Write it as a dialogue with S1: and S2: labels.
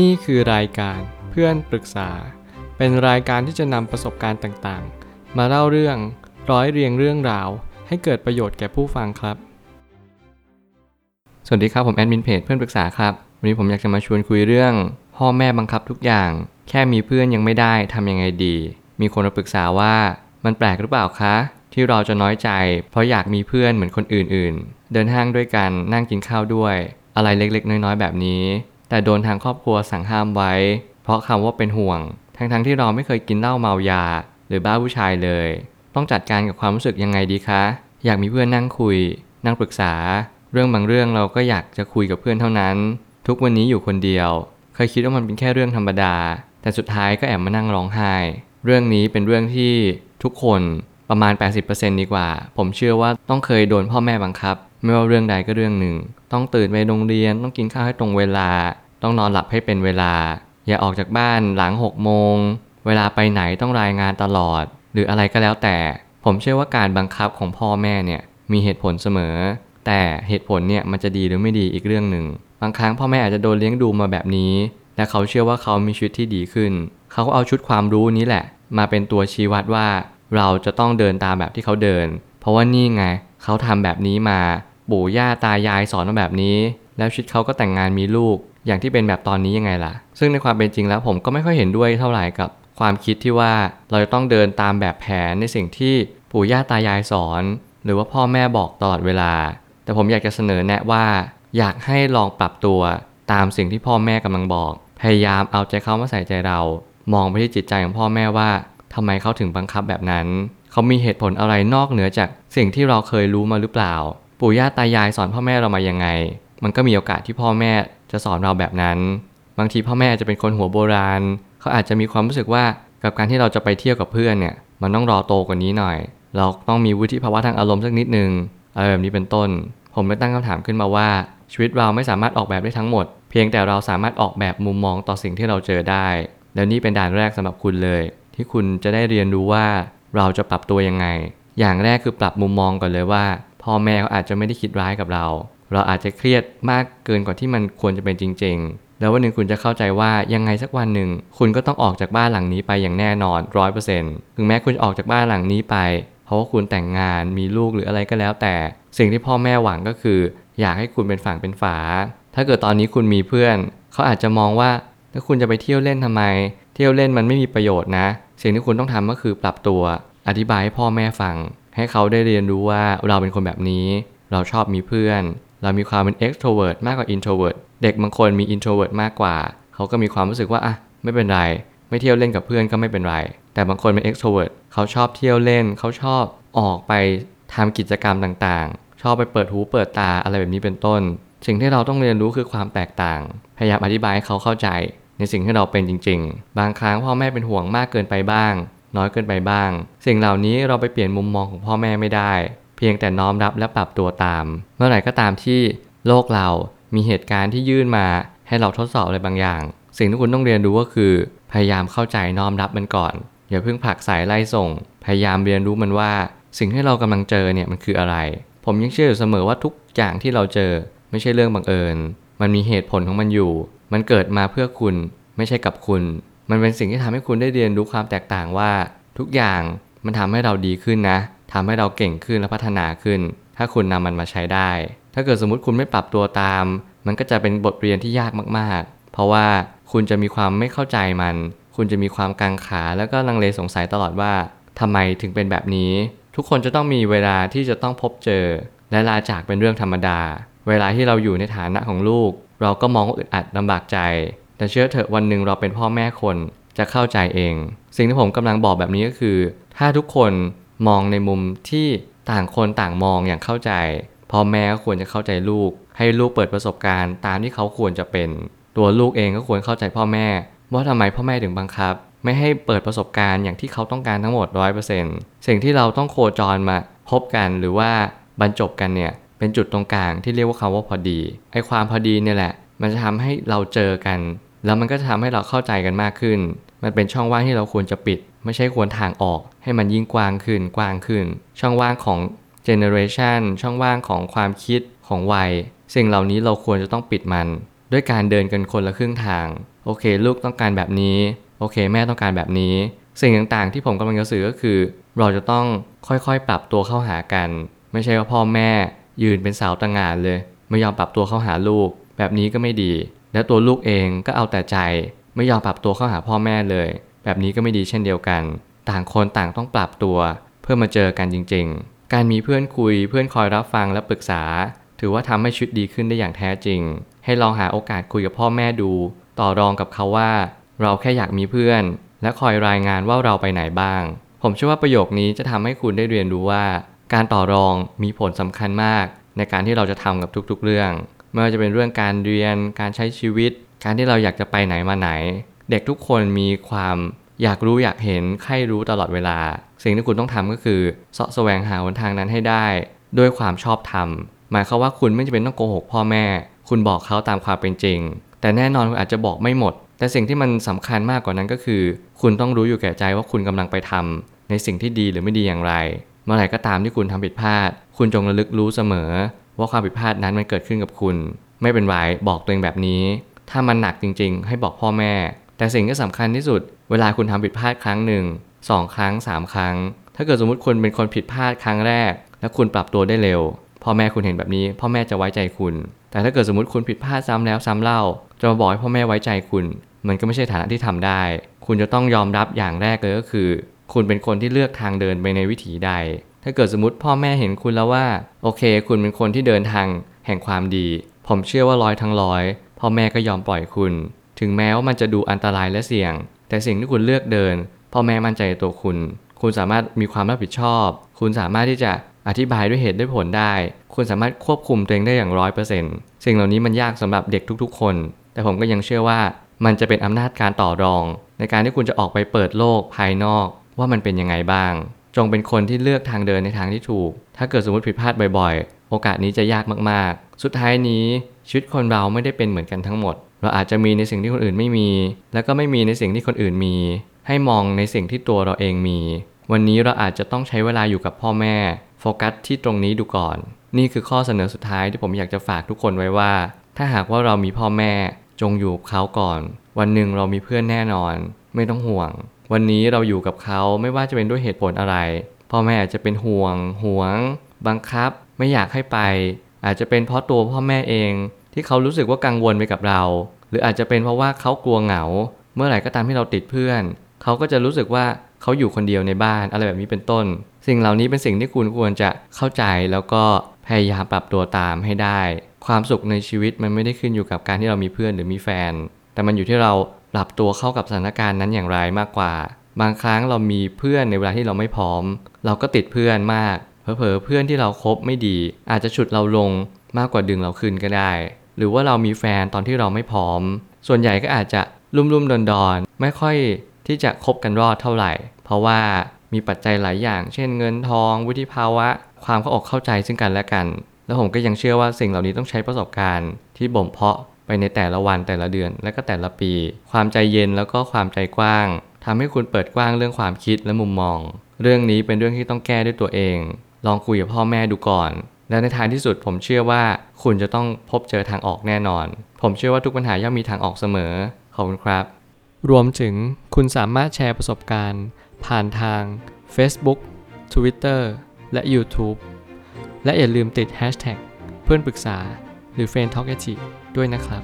S1: นี่คือรายการเพื่อนปรึกษา เป็นรายการที่จะนำประสบการณ์ต่างๆ มาเล่าเรื่องร้อยเรียงเรื่องราว ให้เกิดประโยชน์แก่ผู้ฟังครับ สวัสดีครับผมแอดมินเพจเพื่อนปรึกษาครับ วันนี้ผมอยากจะมาชวนคุยเรื่อง พ่อแม่บังคับทุกอย่าง แค่มีเพื่อนยังไม่ได้ทำยังไงดี มีคนมาปรึกษาว่ามันแปลกหรือเปล่าคะ ที่เราจะน้อยใจ เพราะอยากมีเพื่อนเหมือนคนอื่นๆ เดินห้างด้วยกันนั่งกินข้าวด้วย อะไรเล็กๆ น้อยๆ แบบนี้ แต่โดนทางครอบครัวสั่งห้ามไว้ เพราะคำว่าเป็นห่วง ทั้งๆที่เราไม่เคยกินเหล้าเมายา หรือบ้าผู้ชายเลย ต้องจัดการกับความรู้สึกยังไงดีคะ อยากมีเพื่อนนั่งคุย นั่งปรึกษา เรื่องบางเรื่องเราก็อยากจะคุยกับเพื่อนเท่านั้น ทุกวันนี้อยู่คนเดียว เคยคิดว่ามันเป็นแค่เรื่องธรรมดา แต่สุดท้ายก็แอบมานั่งร้องไห้ เรื่องนี้เป็นเรื่องที่ทุกคนประมาณ 80%ดีกว่า ผมเชื่อว่าต้องเคยโดนพ่อแม่บังคับ ไม่ว่าเรื่องใดก็เรื่องหนึ่ง ต้องตื่นไปโรงเรียน ต้องกินข้าวให้ตรงเวลา ต้องนอนหลับให้เป็นเวลา อย่าออกจากบ้านหลัง6โมง เวลาไปไหนต้องรายงานตลอด หรืออะไรก็แล้วแต่ ผมเชื่อว่าการบังคับของพ่อแม่เนี่ยมีเหตุผลเสมอ แต่เหตุผลเนี่ยมันจะดีหรือไม่ดีอีกเรื่องหนึ่ง บางครั้งพ่อแม่อาจจะโดนเลี้ยงดูมาแบบนี้ และเขาเชื่อว่าเขามีชีวิตที่ดีขึ้น เขาก็เอาชุดความรู้นี้แหละ มาเป็นตัวชี้วัดว่า เราจะต้องเดินตามแบบที่เขาเดิน เพราะว่านี่ไงเขาทำแบบนี้มา ปู่ย่าตายายสอนมาแบบนี้ แล้วชีวิตเขาก็แต่งงานมีลูก อย่างที่เป็นแบบตอนนี้ยังไงล่ะ ซึ่งในความเป็นจริงแล้วผมก็ไม่ค่อยเห็นด้วยเท่าไหร่กับความคิดที่ว่าเราจะต้องเดินตามแบบแผนในสิ่งที่ปู่ย่าตายายสอน หรือว่าพ่อแม่บอกตลอดเวลา แต่ผมอยากจะเสนอแนะว่า อยากให้ลองปรับตัวตามสิ่งที่พ่อแม่กำลังบอก พยายามเอาใจเขามาใส่ใจเรา มองไปที่จิตใจของพ่อแม่ว่าทำไมเขาถึงบังคับแบบนั้น เขามีเหตุผลอะไรนอกเหนือจากสิ่งที่เราเคยรู้มาหรือเปล่า ปู่ย่าตายายสอนพ่อแม่เรามายังไง มันก็มีโอกาสที่พ่อแม่ จะสอนเราแบบนั้น บางทีพ่อแม่อาจจะเป็นคนหัวโบราณ เขาอาจจะมีความรู้สึกว่ากับการที่เราจะไปเที่ยวกับเพื่อนเนี่ยมันต้องรอโตกว่านี้หน่อย เราต้องมีวุฒิภาวะทางอารมณ์สักนิดนึงอะไรแบบนี้เป็นต้น ผมเลยตั้งคำถามขึ้นมาว่า ชีวิตเราไม่สามารถออกแบบได้ทั้งหมด เพียงแต่เราสามารถออกแบบมุมมองต่อสิ่งที่เราเจอได้แล้วนี่เป็นด่านแรกสำหรับคุณเลย ที่คุณจะได้เรียนรู้ว่าเราจะปรับตัวยังไง อย่างแรกคือปรับมุมมองก่อนเลยว่าพ่อแม่เขาอาจจะไม่ได้คิดร้ายกับเรา เราอาจจะเครียดมากเกินกว่าที่มันควรจะเป็นจริง ๆ แล้ววันหนึ่งคุณจะเข้าใจว่ายังไงสักวันหนึ่ง คุณก็ต้องออกจากบ้านหลังนี้ไปอย่างแน่นอนร้อยเปอร์เซ็นต์ถึงแม้คุณจะออกจากบ้านหลังนี้ไป เพราะว่าคุณแต่งงานมีลูกหรืออะไรก็แล้ว แต่สิ่งที่พ่อแม่หวังก็คือ อยากให้คุณเป็นฝั่งเป็นฝา ถ้าเกิดตอนนี้คุณมีเพื่อน เขาอาจจะมองว่าถ้าคุณจะไปเที่ยวเล่นทำไม เที่ยวเล่นมันไม่มีประโยชน์นะ สิ่งที่คุณต้องทำก็คือปรับตัว อธิบายให้พ่อแม่ฟัง ให้เขาได้เรียนรู้ว่าเราเป็นคนแบบนี้ เราชอบมีเพื่อน เรามีความเป็น extrovert มากกว่า introvert เด็กบางคนมี introvert มากกว่า เขาก็มีความรู้สึกว่าอะไม่เป็นไร ไม่เที่ยวเล่นกับเพื่อนก็ไม่เป็นไร แต่บางคนเป็น extrovert เขาชอบเที่ยวเล่น เขาชอบออกไปทำกิจกรรมต่างๆ ชอบไปเปิดหูเปิดตาอะไรแบบนี้เป็นต้น สิ่งที่เราต้องเรียนรู้คือความแตกต่าง พยายามอธิบายให้เขาเข้าใจ ในสิ่งที่เราเป็นจริง ๆ บางครั้งพ่อแม่เป็นห่วงมากเกินไปบ้าง น้อยเกินไปบ้าง สิ่งเหล่านี้เราไปเปลี่ยนมุมมองของพ่อแม่ไม่ได้ พียงแต่น้อมรับและปรับตัวตาม เมื่อไหร่ก็ตามที่โลกเรามีเหตุการณ์ที่ยื่นมาให้เราทดสอบอะไรบางอย่าง สิ่งที่คุณต้องเรียนรู้ก็คือ พยายามเข้าใจน้อมรับมันก่อนอย่าเพิ่งผลักสายไล่ส่ง พยายามเรียนรู้มันว่า สิ่งที่เรากำลังเจอเนี่ยมันคืออะไร ผมยังเชื่ออยู่เสมอว่าทุกอย่างที่เราเจอ ไม่ใช่เรื่องบังเอิญ มันมีเหตุผลของมันอยู่ มันเกิดมาเพื่อคุณไม่ใช่กับคุณ มันเป็นสิ่งที่ทำให้คุณได้เรียนรู้ความแตกต่างว่า ทุกอย่างมันทำให้เราดีขึ้นนะ ทำให้เราเก่งขึ้นและพัฒนาขึ้น ถ้าคุณนำมันมาใช้ได้ ถ้าเกิดสมมติคุณไม่ปรับตัวตาม มันก็จะเป็นบทเรียนที่ยากมาก ๆ เพราะว่าคุณจะมีความไม่เข้าใจมัน คุณจะมีความกังขาแล้วก็ลังเลสงสัยตลอดว่าทำไมถึงเป็นแบบนี้ ทุกคนจะต้องมีเวลาที่จะต้องพบเจอ และลาจากเป็นเรื่องธรรมดา เวลาที่เราอยู่ในฐานะของลูก เราก็มองอึดอัดลำบากใจ แต่เชื่อเถอะวันหนึ่งเราเป็นพ่อแม่คนจะเข้าใจเอง สิ่งที่ผมกำลังบอกแบบนี้ก็คือ ถ้าทุกคน มองในมุมที่ต่างคนต่างมองอย่างเข้าใจพ่อแม่ก็ควรจะเข้าใจลูก ให้ลูกเปิดประสบการณ์ตามที่เขาควรจะเป็น ตัวลูกเองก็ควรเข้าใจพ่อแม่ ว่าทำไมพ่อแม่ถึงบังคับ ไม่ให้เปิดประสบการณ์อย่างที่เขาต้องการทั้งหมด100%สิ่งที่เราต้องโคจรมาพบกันหรือว่าบรรจบกันเนี่ยเป็นจุดตรงกลางที่เรียกว่าคำว่าพอดีไอ้ความพอดีเนี่ยแหละ มันจะทำให้เราเจอกัน แล้วมันก็จะทำให้เราเข้าใจกันมากขึ้น มันเป็นช่องว่างที่เราควรจะปิด ไม่ใช่ควรทางออก ให้มันยิ่งกว้างขึ้นกว้างขึ้น ช่องว่างของ generation ช่องว่างของความคิดของวัยสิ่งเหล่านี้เราควรจะต้องปิดมัน ด้วยการเดินกันคนละครึ่งทาง โอเค ลูกต้องการแบบนี้ โอเค แม่ต้องการแบบนี้ สิ่งต่างๆ ที่ผมกำลังจะสื่อก็คือ เราจะต้องค่อยๆ ปรับตัวเข้าหากัน ไม่ใช่ว่าพ่อแม่ยืนเป็นสาวต่างงานเลย ไม่ยอมปรับตัวเข้าหาลูก แบบนี้ก็ไม่ดี และตัวลูกเองก็เอาแต่ใจ ไม่ยอมปรับตัวเข้าหาพ่อแม่เลย แบบนี้ก็ไม่ดีเช่นเดียวกัน ต่างคนต่างต้องปรับตัว เพื่อมาเจอกันจริง ๆ การมีเพื่อนคุยเพื่อนคอยรับฟังและปรึกษา ถือว่าทำให้ชีวิตดีขึ้นได้อย่างแท้จริง ให้ลองหาโอกาสคุยกับพ่อแม่ดู ต่อรองกับเขาว่า เราแค่อยากมีเพื่อน และคอยรายงานว่าเราไปไหนบ้าง ผมเชื่อว่าประโยคนี้จะทำให้คุณได้เรียนรู้ว่า การต่อรองมีผลสำคัญมาก ในการที่เราจะทำกับทุกๆ เรื่องไม่ว่าจะเป็นเรื่องการเรียน การใช้ชีวิต การที่เราอยากจะไปไหนมาไหน เด็กทุกคนมีความอยากรู้อยากเห็นใครรู้ตลอดเวลา สิ่งที่คุณต้องทำก็คือเสาะแสวงหาหนทางนั้นให้ได้ด้วยความชอบธรรมหมายความว่าคุณไม่จำเป็นต้องโกหกพ่อแม่ คุณบอกเขาตามความเป็นจริง แต่แน่นอนคุณอาจจะบอกไม่หมด แต่สิ่งที่มันสำคัญมากกว่านั้นก็คือ คุณต้องรู้อยู่แก่ใจว่าคุณกำลังไปทำในสิ่งที่ดีหรือไม่ดีอย่างไร เมื่อไหร่ก็ตามที่คุณทำผิดพลาด คุณจงระลึกรู้เสมอ ว่าความผิดพลาดนั้นมันเกิดขึ้นกับคุณ ไม่เป็นไรบอกตัวเองแบบนี้ ถ้ามันหนักจริง ๆ ให้บอกพ่อแม่ แต่สิ่งที่สำคัญที่สุด เวลาคุณทำผิดพลาดครั้งหนึ่งสองครั้งสามครั้ง ถ้าเกิดสมมติคุณเป็นคนผิดพลาดครั้งแรก และคุณปรับตัวได้เร็ว พ่อแม่คุณเห็นแบบนี้ พ่อแม่จะไว้ใจคุณ แต่ถ้าเกิดสมมติคุณผิดพลาดซ้ำแล้วซ้ำเล่า จะมาบอกให้พ่อแม่ไว้ใจคุณ มันก็ไม่ใช่ฐานะที่ทำได้ คุณจะต้องยอมรับอย่างแรกเลยก็คือ คุณเป็นคนที่เลือกทางเดินไปในวิถีใด ถ้าเกิดสมมติพ่อแม่เห็นคุณแล้วว่า โอเค คุณเป็นคนที่เดินทางแห่งความดี ผมเชื่อว่าร้อยทั้งร้อย พ่อแม่ก็ยอมปล่อยคุณ ถึงแม้ว่ามันจะดูอันตรายและเสี่ยง แต่สิ่งที่คุณเลือกเดิน พ่อแม่มั่นใจในตัวคุณ คุณสามารถมีความรับผิดชอบ คุณสามารถที่จะอธิบายด้วยเหตุด้วยผลได้ คุณสามารถควบคุมตัวเองได้อย่างร้อยเปอร์เซ็นต์สิ่งเหล่านี้มันยากสำหรับเด็กทุกๆ คน แต่ผมก็ยังเชื่อว่ามันจะเป็นอำนาจการต่อรอง ในการที่คุณจะออกไปเปิดโลกภายนอก ว่ามันเป็นยังไงบ้าง จงเป็นคนที่เลือกทางเดินในทางที่ถูก ถ้าเกิดสมมติผิดพลาดบ่อยๆ โอกาสนี้จะยากมากๆ สุดท้ายนี้ ชีวิตคนเราไม่ได้เป็นเหมือนกันทั้งหมด เราอาจจะมีในสิ่งที่คนอื่นไม่มี แล้วก็ไม่มีในสิ่งที่คนอื่นมี ให้มองในสิ่งที่ตัวเราเองมี วันนี้เราอาจจะต้องใช้เวลาอยู่กับพ่อแม่ โฟกัสที่ตรงนี้ดูก่อน นี่คือข้อเสนอสุดท้ายที่ผมอยากจะฝากทุกคนไว้ว่า ถ้าหากว่าเรามีพ่อแม่จงอยู่กับเขาก่อน วันหนึ่งเรามีเพื่อนแน่นอน ไม่ต้องห่วง วันนี้เราอยู่กับเขาไม่ว่าจะเป็นด้วยเหตุผลอะไร พ่อแม่อาจจะเป็นห่วง ห่วง บังคับ ไม่อยากให้ไป อาจจะเป็นเพราะตัวพ่อแม่เองที่เขารู้สึกว่ากังวลไปกับเรา หรืออาจจะเป็นเพราะว่าเขากลัวเหงา เมื่อไหร่ก็ตามที่เราติดเพื่อน เขาก็จะรู้สึกว่าเขาอยู่คนเดียวในบ้านอะไรแบบนี้เป็นต้น สิ่งเหล่านี้เป็นสิ่งที่คุณควรจะเข้าใจแล้วก็พยายามปรับตัวตามให้ได้ ความสุขในชีวิตมันไม่ได้ขึ้นอยู่กับการที่เรามีเพื่อนหรือมีแฟน แต่มันอยู่ที่เราปรับตัวเข้ากับสถานการณ์นั้นอย่างไรมากกว่า บางครั้งเรามีเพื่อนในเวลาที่เราไม่พร้อม เราก็ติดเพื่อนมาก เผลอเพื่อนที่เราครบไม่ดี อาจจะฉุดเราลงมากกว่าดึงเราขึ้นก็ได้ หรือว่าเรามีแฟนตอนที่เราไม่พร้อม ส่วนใหญ่ก็อาจจะลุ่มๆดอนๆไม่ค่อยที่จะคบกันรอดเท่าไหร่ เพราะว่ามีปัจจัยหลายอย่าง เช่นเงินทอง วุฒิภาวะ ความเข้าอกเข้าใจซึ่งกันและกัน แล้วผมก็ยังเชื่อว่าสิ่งเหล่านี้ต้องใช้ประสบการณ์ ที่บ่มเพาะไปในแต่ละวันแต่ละเดือนและก็แต่ละปี ความใจเย็นแล้วก็ความใจกว้างทำให้คุณเปิดกว้างเรื่องความคิดและมุมมอง เรื่องนี้เป็นเรื่องที่ต้องแก้ด้วยตัวเอง ลองคุยกับพ่อแม่ดูก่อน และในท้ายที่สุดผมเชื่อว่าคุณจะต้องพบเจอทางออกแน่นอน ผมเชื่อว่าทุกปัญหาย่อมมีทางออกเสมอ ขอบคุณครับ รวมถึงคุณสามารถแชร์ประสบการณ์ ผ่านทาง Facebook Twitter และ YouTube และอย่าลืมติด Hashtag เพื่อนปรึกษาหรือ f r ร e n d t a l k a ด้วยนะครับ